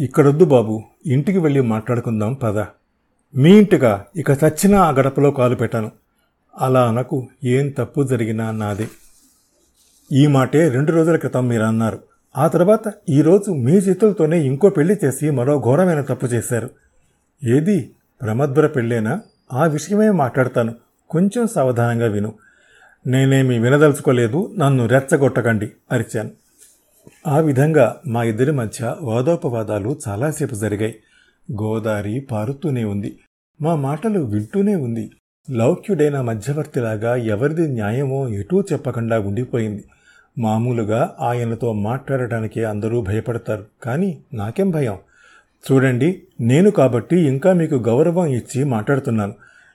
ఇక్కడొద్దు బాబు ఇంటికి వెళ్ళి మాట్లాడుకుందాం పద. మీ ఇంటిగా ఇక చచ్చినా ఆ గడపలో కాలు పెట్టాను. అలా అనకు ఏం తప్పు జరిగినా నాదే. ఈ మాటే రెండు రోజుల క్రితం మీరు అన్నారు. ఆ తర్వాత ఈరోజు మీ చేతులతోనే ఇంకో పెళ్ళి చేసి మరో ఘోరమైన తప్పు చేశారు. ఏది? ప్రమద్వర పెళ్ళేనా? ఆ విషయమే మాట్లాడతాను. కొంచెం సావధానంగా విను. నేనేమి వినదలుచుకోలేదు. నన్ను రెచ్చగొట్టకండి అరిచాను. ఆ విధంగా మా ఇద్దరి మధ్య వాదోపవాదాలు చాలాసేపు జరిగాయి. గోదారి పారుతూనే ఉంది. మా మాటలు వింటూనే ఉంది. లౌక్యుడైన మధ్యవర్తిలాగా ఎవరిది న్యాయమో ఎటూ చెప్పకుండా ఉండిపోయింది. మామూలుగా ఆయనతో మాట్లాడటానికి అందరూ భయపడతారు. కానీ నాకేం భయం? చూడండి నేను కాబట్టి ఇంకా మీకు గౌరవం ఇచ్చి మాట్లాడుతున్నాను.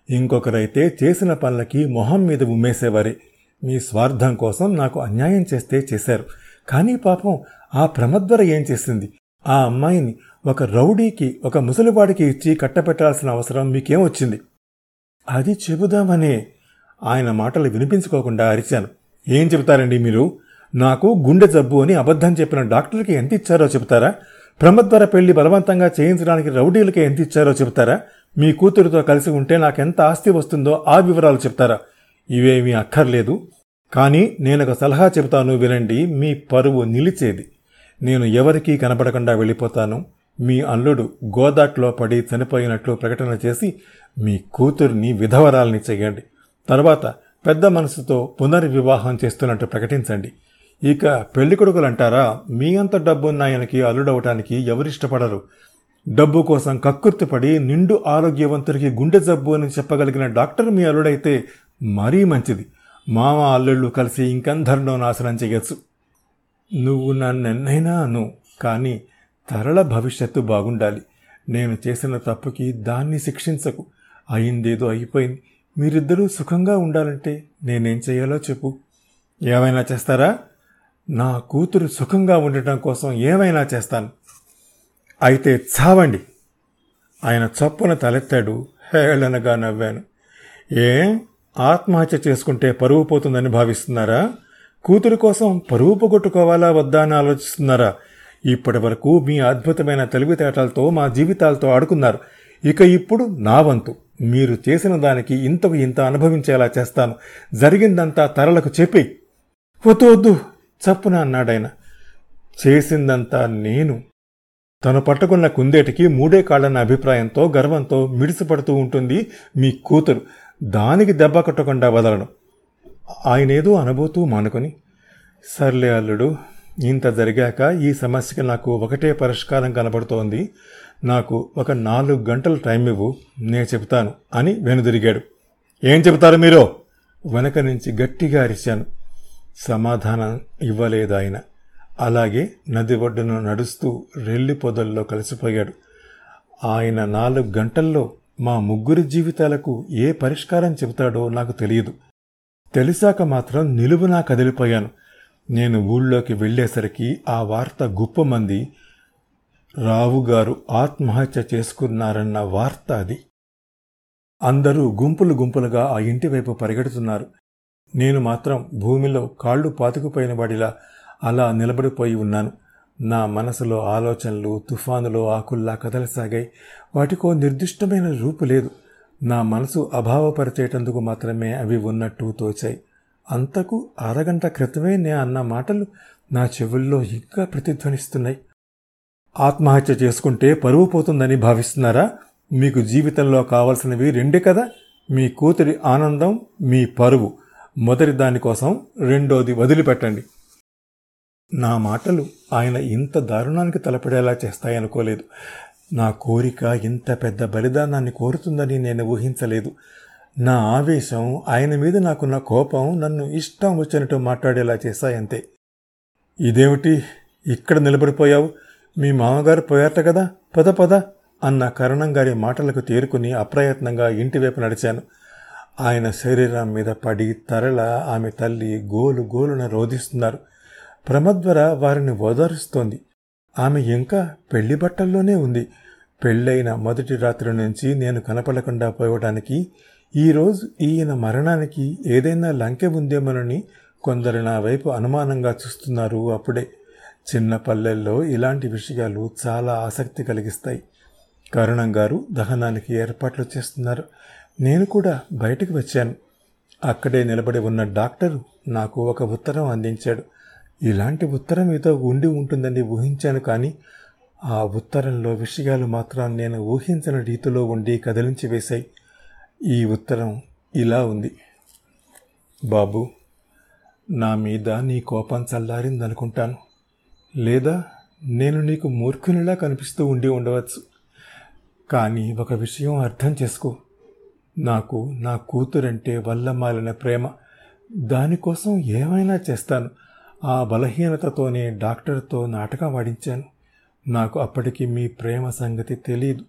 ఇంకొకరైతే చేసిన పనులకి మొహం మీద ఉమ్మేసేవారే. మీ స్వార్థం కోసం నాకు అన్యాయం చేస్తే చేశారు. కానీ పాపం ఆ ప్రమద్వర ఏం చేసింది ఆ అమ్మాయిని ఒక రౌడీకి ఒక ముసలివాడికి ఇచ్చి కట్టపెట్టాల్సిన అవసరం మీకేం వచ్చింది? అది చెబుదామనే ఆయన మాటలు వినిపించుకోకుండా అరిచాను. ఏం చెబుతారండి మీరు? నాకు గుండె జబ్బు అని అబద్ధం చెప్పిన డాక్టర్కి ఎంత ఇచ్చారో చెబుతారా? ప్రమద్వర పెళ్ళి బలవంతంగా చేయించడానికి రౌడీలకి ఎంత ఇచ్చారో చెబుతారా? మీ కూతురితో కలిసి ఉంటే నాకెంత ఆస్తి వస్తుందో ఆ వివరాలు చెప్తారా ఇవేమీ అక్కర్లేదు. కానీ నేను ఒక సలహా చెబుతాను వినండి మీ పరువు నిలిచేది. నేను ఎవరికీ కనపడకుండా వెళ్ళిపోతాను. మీ అల్లుడు గోదాట్లో పడి చనిపోయినట్లు ప్రకటన చేసి మీ కూతుర్ని విధవరాల్ని చేయండి తర్వాత పెద్ద మనసుతో పునర్వివాహం చేస్తున్నట్టు ప్రకటించండి. ఇక పెళ్ళి కొడుకులంటారా మీ అంత డబ్బున్నాయనకి అల్లుడవటానికి ఎవరిష్టపడరు? డబ్బు కోసం కక్కుర్తిపడి నిండు ఆరోగ్యవంతుడికి గుండె జబ్బు అని చెప్పగలిగిన డాక్టర్ మీ అల్లుడైతే మరీ మంచిది. మామ అల్లుళ్ళు కలిసి ఇంకందరినో నాశనం చేయొచ్చు నువ్వు నన్నెన్నైనా అను కానీ తరల భవిష్యత్తు బాగుండాలి. నేను చేసిన తప్పుకి దాన్ని శిక్షించకు. అయిందేదో అయిపోయింది. మీరిద్దరూ సుఖంగా ఉండాలంటే నేనేం చేయాలో చెప్పు. ఏమైనా చేస్తారా? నా కూతురు సుఖంగా ఉండటం కోసం ఏమైనా చేస్తాను. అయితే చావండి. ఆయన చప్పున తలెత్తాడు. హేళనగా నవ్వాను. ఏ? ఆత్మహత్య చేసుకుంటే పరువు పోతుందని భావిస్తున్నారా? కూతురు కోసం పరువు పోగొట్టుకోవాలా వద్దా అని ఆలోచిస్తున్నారా? ఇప్పటి వరకు మీ అద్భుతమైన తెలివితేటలతో మా జీవితాలతో ఆడుకున్నారు. ఇక ఇప్పుడు నా వంతు. మీరు చేసిన దానికి ఇంతకు ఇంత అనుభవించేలా చేస్తాను. జరిగిందంతా తరలకు చెప్పి. వద్దు వద్దు. చప్పున అన్నాడాయన చేసిందంతా నేను. తను పట్టుకున్న కుందేటికి మూడే కాళ్ళన్న అభిప్రాయంతో గర్వంతో మిడిసిపడుతూ ఉంటుంది మీ కూతురు. దానికి దెబ్బ కొట్టకుండా వదలను. ఆయనేదో అనుభూతూ మానుకొని సర్లే అల్లుడు ఇంత జరిగాక ఈ సమస్యకి నాకు ఒకటే పరిష్కారం కనబడుతోంది. నాకు ఒక నాలుగు గంటల టైం ఇవ్వు నేను చెబుతాను అని వెనుదిరిగాడు. ఏం చెబుతారు మీరు? వెనక నుంచి గట్టిగా అరిచాను. సమాధానం ఇవ్వలేదు ఆయన. అలాగే నది ఒడ్డున నడుస్తూ రెల్లి పొదల్లో కలిసిపోయాడు. ఆయన నాలుగు గంటల్లో మా ముగ్గురి జీవితాలకు ఏ పరిష్కారం చెబుతాడో నాకు తెలియదు. తెలిసాక మాత్రం నిలువునా కదిలిపోయాను. నేను ఊళ్ళోకి వెళ్ళేసరికి ఆ వార్త గుప్పమంది రావుగారు ఆత్మహత్య చేసుకున్నారన్న వార్త అది. అందరూ గుంపులు గుంపులుగా ఆ ఇంటి వైపు పరిగెడుతున్నారు. నేను మాత్రం భూమిలో కాళ్ళు పాతుకుపోయిన వాడిలా అలా నిలబడిపోయి ఉన్నాను. నా మనసులో ఆలోచనలు తుఫానులో ఆకుల్లా కదలసాగాయి. వాటికో నిర్దిష్టమైన రూపు లేదు. నా మనసు అభావపరిచేటందుకు మాత్రమే అవి ఉన్నట్టు తోచాయి. అంతకు అరగంట క్రితమే నే అన్న మాటలు నా చెవుల్లో ఇంకా ప్రతిధ్వనిస్తున్నాయి. ఆత్మహత్య చేసుకుంటే పరువు పోతుందని భావిస్తున్నారా? మీకు జీవితంలో కావలసినవి రెండే కదా? మీ కూతురి ఆనందం మీ పరువు. మొదటి దానికోసం రెండోది వదిలిపెట్టండి. నా మాటలు ఆయన ఇంత దారుణానికి తలపడేలా చేస్తాయనుకోలేదు. నా కోరిక ఇంత పెద్ద బలిదానాన్ని కోరుతుందని నేను ఊహించలేదు. నా ఆవేశం ఆయన మీద నాకున్న కోపం నన్ను ఇష్టం వచ్చినట్టు మాట్లాడేలా చేశాయంతే. ఇదేమిటి? ఇక్కడ నిలబడిపోయావు? మీ మామగారు పోయారట కదా? పద పద అన్న కరణం గారి మాటలకు తేరుకుని అప్రయత్నంగా ఇంటివైపు నడిచాను. ఆయన శరీరం మీద పడి తరల ఆమె తల్లి గోలు గోలున రోధిస్తున్నారు. ప్రమద్వర వారిని ఓదారుస్తోంది. ఆమె ఇంకా పెళ్ళి బట్టల్లోనే ఉంది. పెళ్ళైన మొదటి రాత్రి నుంచి నేను కనపడకుండా పోవడానికి ఈరోజు ఈయన మరణానికి ఏదైనా లంకె ఉందేమోనని కొందరు నా వైపు అనుమానంగా చూస్తున్నారు అప్పుడే. చిన్న పల్లెల్లో ఇలాంటి విషయాలు చాలా ఆసక్తి కలిగిస్తాయి. కరుణం గారు దహనానికి ఏర్పాట్లు చేస్తున్నారు. నేను కూడా బయటకు వచ్చాను. అక్కడే నిలబడి ఉన్న డాక్టరు నాకు ఒక ఉత్తరం అందించాడు. ఇలాంటి ఉత్తరం ఏదో ఉండి ఉంటుందని ఊహించాను కానీ ఆ ఉత్తరంలో విషయాలు మాత్రం నేను ఊహించని రీతిలో ఉండి కదిలించి వేశాయి. ఈ ఉత్తరం ఇలా ఉంది. బాబు నా మీద నీ కోపం చల్లారిందనుకుంటాను. లేదా నేను నీకు మూర్ఖునిలా కనిపిస్తూ ఉండి ఉండవచ్చు. కానీ ఒక విషయం అర్థం చేసుకో. నాకు నా కూతురంటే వల్లమాలిన ప్రేమ. దానికోసం ఏమైనా చేస్తాను. ఆ బలహీనతతోనే డాక్టర్తో నాటకం వాడించాను నాకు అప్పటికి మీ ప్రేమ సంగతి తెలియదు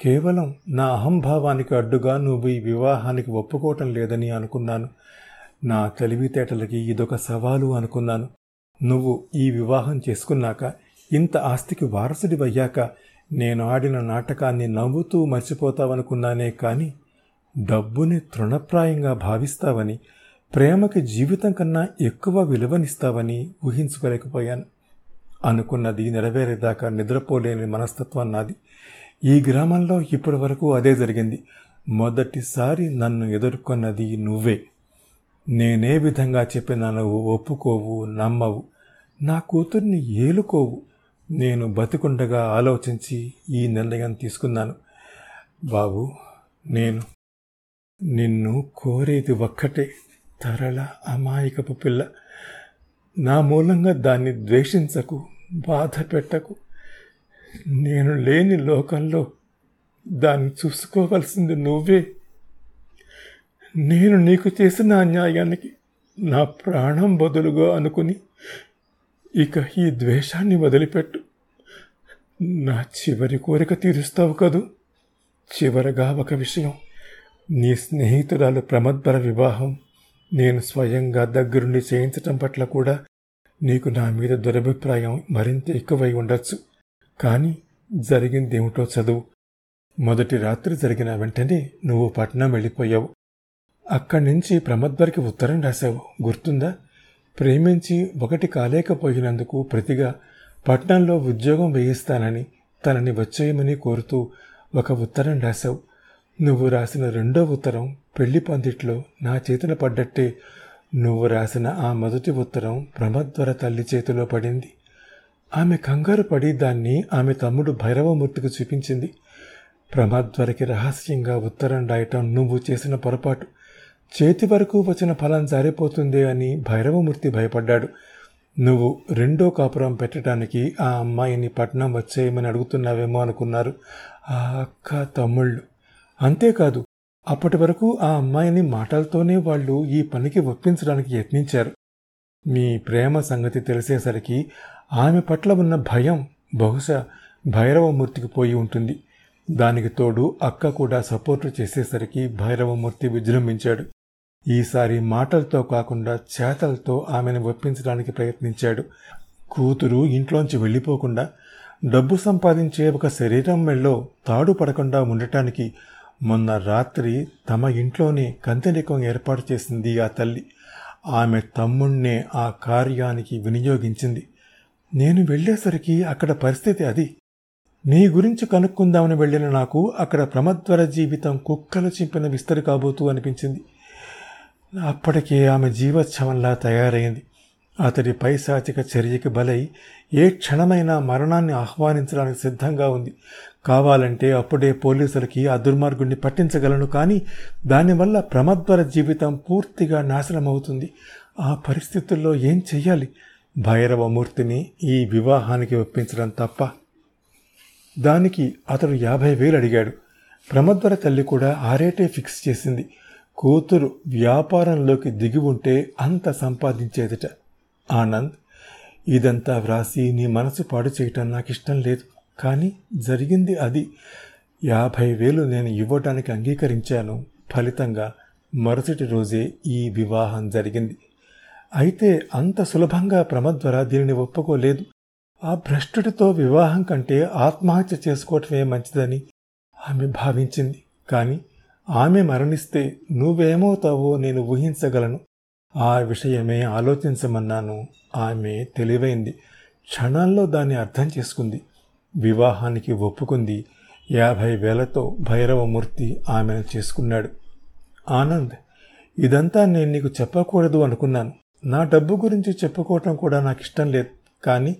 కేవలం నా అహంభావానికి అడ్డుగా నువ్వు ఈ వివాహానికి ఒప్పుకోవటం లేదని అనుకున్నాను. నా తెలివితేటలకి ఇదొక సవాలు అనుకున్నాను. నువ్వు ఈ వివాహం చేసుకున్నాక ఇంత ఆస్తికి వారసుడివయ్యాక నేను ఆడిన నాటకాన్ని నవ్వుతూ మర్చిపోతావనుకున్నానే కానీ డబ్బుని తృణప్రాయంగా భావిస్తావని ప్రేమకి జీవితం కన్నా ఎక్కువ విలువనిస్తావని ఊహించుకోలేకపోయాను. అనుకున్నది నెరవేరేదాకా నిద్రపోలేని మనస్తత్వం నాది. ఈ గ్రామంలో ఇప్పటి వరకు అదే జరిగింది. మొదటిసారి నన్ను ఎదుర్కొన్నది నువ్వే. నేనే విధంగా చెప్పినా నువ్వు ఒప్పుకోవు నమ్మవు. నా కూతుర్ని ఏలుకోవు. నేను బతికుండగా ఆలోచించి ఈ నిర్ణయం తీసుకున్నాను. బాబు నేను నిన్ను కోరేది ఒక్కటే. తరళ అమాయకపు పిల్ల. నా మూలంగా దాన్ని ద్వేషించకు బాధ పెట్టకు. నేను లేని లోకంలో దాన్ని చూసుకోవలసింది నువ్వే. నేను నీకు చేసిన అన్యాయానికి నా ప్రాణం బదులుగా అనుకుని ఇక ఈ ద్వేషాన్ని వదిలిపెట్టు. నా చివరి కోరిక తీరుస్తావు కదూ? చివరగా ఒక విషయం. నీ స్నేహితురాలు ప్రమద్భర వివాహం. నేను స్వయంగా దగ్గరుండి చేయించటం పట్ల కూడా నీకు నా మీద దురభిప్రాయం మరింత ఎక్కువై ఉండొచ్చు. కానీ జరిగిందేమిటో చదువు. మొదటి రాత్రి జరిగిన వెంటనే నువ్వు పట్నం వెళ్ళిపోయావు. అక్కడి నుంచి ప్రమద్వర్కి ఉత్తరం రాశావు. గుర్తుందా? ప్రేమించి ఒకటి కాలేకపోయినందుకు ప్రతిగా పట్నంలో ఉద్యోగం వేయిస్తానని తనని వచ్చేయమని కోరుతూ ఒక ఉత్తరం రాశావు. నువ్వు రాసిన రెండో ఉత్తరం పెళ్ళి పందిట్లో నా చేతిన పడ్డట్టే. నువ్వు రాసిన ఆ మొదటి ఉత్తరం ప్రమద్వర తల్లి చేతిలో పడింది. ఆమె కంగారు పడి దాన్ని ఆమె తమ్ముడు భైరవమూర్తికి చూపించింది. ప్రమద్వరకి రహస్యంగా ఉత్తరం రాయటం నువ్వు చేసిన పొరపాటు. చేతి వరకు వచ్చిన ఫలం జారిపోతుందే అని భైరవమూర్తి భయపడ్డాడు. నువ్వు రెండో కాపురం పెట్టడానికి ఆ అమ్మాయిని పట్నం వచ్చేయమని అడుగుతున్నావేమో అనుకున్నారు. ఆ అక్క తమ్ముళ్ళు. అంతేకాదు అప్పటి వరకు ఆ అమ్మాయిని మాటలతోనే వాళ్ళు ఈ పనికి ఒప్పించడానికి యత్నించారు. మీ ప్రేమ సంగతి తెలిసేసరికి ఆమె పట్ల ఉన్న భయం బహుశా భైరవమూర్తికి పోయి ఉంటుంది. దానికి తోడు అక్క కూడా సపోర్టు చేసేసరికి భైరవమూర్తి విజృంభించాడు. ఈసారి మాటలతో కాకుండా చేతలతో ఆమెను ఒప్పించడానికి ప్రయత్నించాడు. కూతురు ఇంట్లోంచి వెళ్ళిపోకుండా డబ్బు సంపాదించే ఒక శరీరం మెళ్ళో తాడు పడకుండా ఉండటానికి మొన్న రాత్రి తమ ఇంట్లోనే కంతెనికం ఏర్పాటు చేసింది ఆ తల్లి. ఆమె తమ్ముణ్ణే ఆ కార్యానికి వినియోగించింది. నేను వెళ్ళేసరికి అక్కడ పరిస్థితి అది. నీ గురించి కనుక్కుందామని వెళ్ళిన నాకు అక్కడ ప్రమద్వర జీవితం కుక్కలు చింపిన విస్తరి కాబోతూ అనిపించింది. అప్పటికే ఆమె జీవోత్సవంలా తయారైంది. అతడి పైశాచిక చర్యకి బలై ఏ క్షణమైనా మరణాన్ని ఆహ్వానించడానికి సిద్ధంగా ఉంది. కావాలంటే అప్పుడే పోలీసులకి ఆ దుర్మార్గుణ్ణి పట్టించగలను కానీ దానివల్ల ప్రమద్వర జీవితం పూర్తిగా నాశనమవుతుంది. ఆ పరిస్థితుల్లో ఏం చెయ్యాలి? భైరవమూర్తిని ఈ వివాహానికి ఒప్పించడం తప్ప. దానికి అతడు యాభై వేలు అడిగాడు. ప్రమద్వర తల్లి కూడా ఆరేటే ఫిక్స్ చేసింది. కూతురు వ్యాపారంలోకి దిగి ఉంటే అంత సంపాదించేదిట. ఆనంద్ ఇదంతా వ్రాసి నీ మనసు పాడు చేయటం నాకు ఇష్టం లేదు. కానీ జరిగింది అది. యాభై వేలు నేను ఇవ్వడానికి అంగీకరించాను. ఫలితంగా మరుసటి రోజే ఈ వివాహం జరిగింది. అయితే అంత సులభంగా ప్రమద్వర దీనిని ఒప్పుకోలేదు. ఆ భ్రష్టుడితో వివాహం కంటే ఆత్మహత్య చేసుకోవటమే మంచిదని ఆమె భావించింది. కానీ ఆమె మరణిస్తే నువ్వేమవుతావో నేను ఊహించగలను. ఆ విషయమే ఆలోచించమన్నాను. ఆమె తెలివైంది. క్షణాల్లో దాన్ని అర్థం చేసుకుంది. వివాహానికి ఒప్పుకుంది. యాభై వేలతో భైరవమూర్తి ఆమెను చేసుకున్నాడు. ఆనంద్ ఇదంతా నేను నీకు చెప్పకూడదు అనుకున్నాను. నా డబ్బు గురించి చెప్పుకోవటం కూడా నాకు ఇష్టం లేదు. కానీ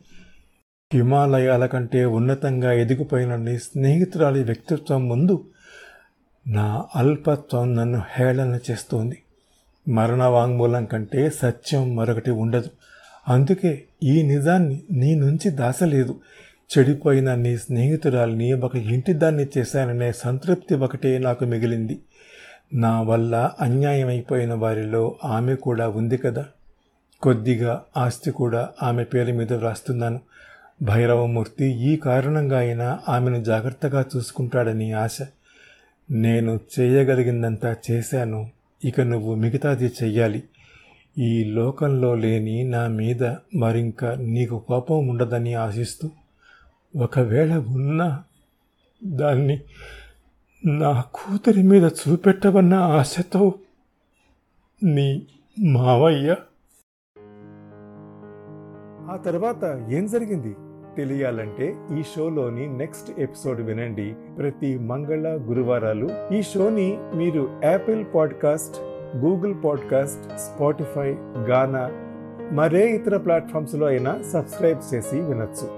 హిమాలయాల కంటే ఉన్నతంగా ఎదిగిపోయిన నీ స్నేహితురాలి వ్యక్తిత్వం ముందు నా అల్పత్వం నన్ను హేళన చేస్తోంది. మరణ వాంగ్మూలం కంటే సత్యం మరొకటి ఉండదు. అందుకే ఈ నిజాన్ని నీ నుంచి దాసలేదు. చెడిపోయిన నీ స్నేహితురాల్ని ఒక ఇంటిదాన్ని చేశాననే సంతృప్తి ఒకటే నాకు మిగిలింది. నా వల్ల అన్యాయమైపోయిన వారిలో ఆమె కూడా ఉంది కదా. కొద్దిగా ఆస్తి కూడా ఆమె పేరు మీద వ్రాస్తున్నాను. భైరవమూర్తి ఈ కారణంగా అయినా ఆమెను జాగ్రత్తగా చూసుకుంటాడని ఆశ. నేను చేయగలిగిందంతా చేశాను. ఇక నువ్వు మిగతాది చెయ్యాలి. ఈ లోకంలో లేని నా మీద మరింక నీకు కోపం ఉండదని ఆశిస్తూ ఒకవేళ ఉన్నా దాన్ని నా కూతురి మీద చూపెట్టవన్న ఆశతో నీ మావయ్య. ఆ తర్వాత ఏం జరిగింది? తెలియాలంటే ఈ షోలోని నెక్స్ట్ ఎపిసోడ్ వినండి. ప్రతి మంగళ గురువారాలు ఈ షోని మీరు Apple podcast Google podcast Spotify Gaana మరే ఇతర ప్లాట్ఫామ్స్లో అయినా సబ్స్క్రైబ్ చేసి వినొచ్చు.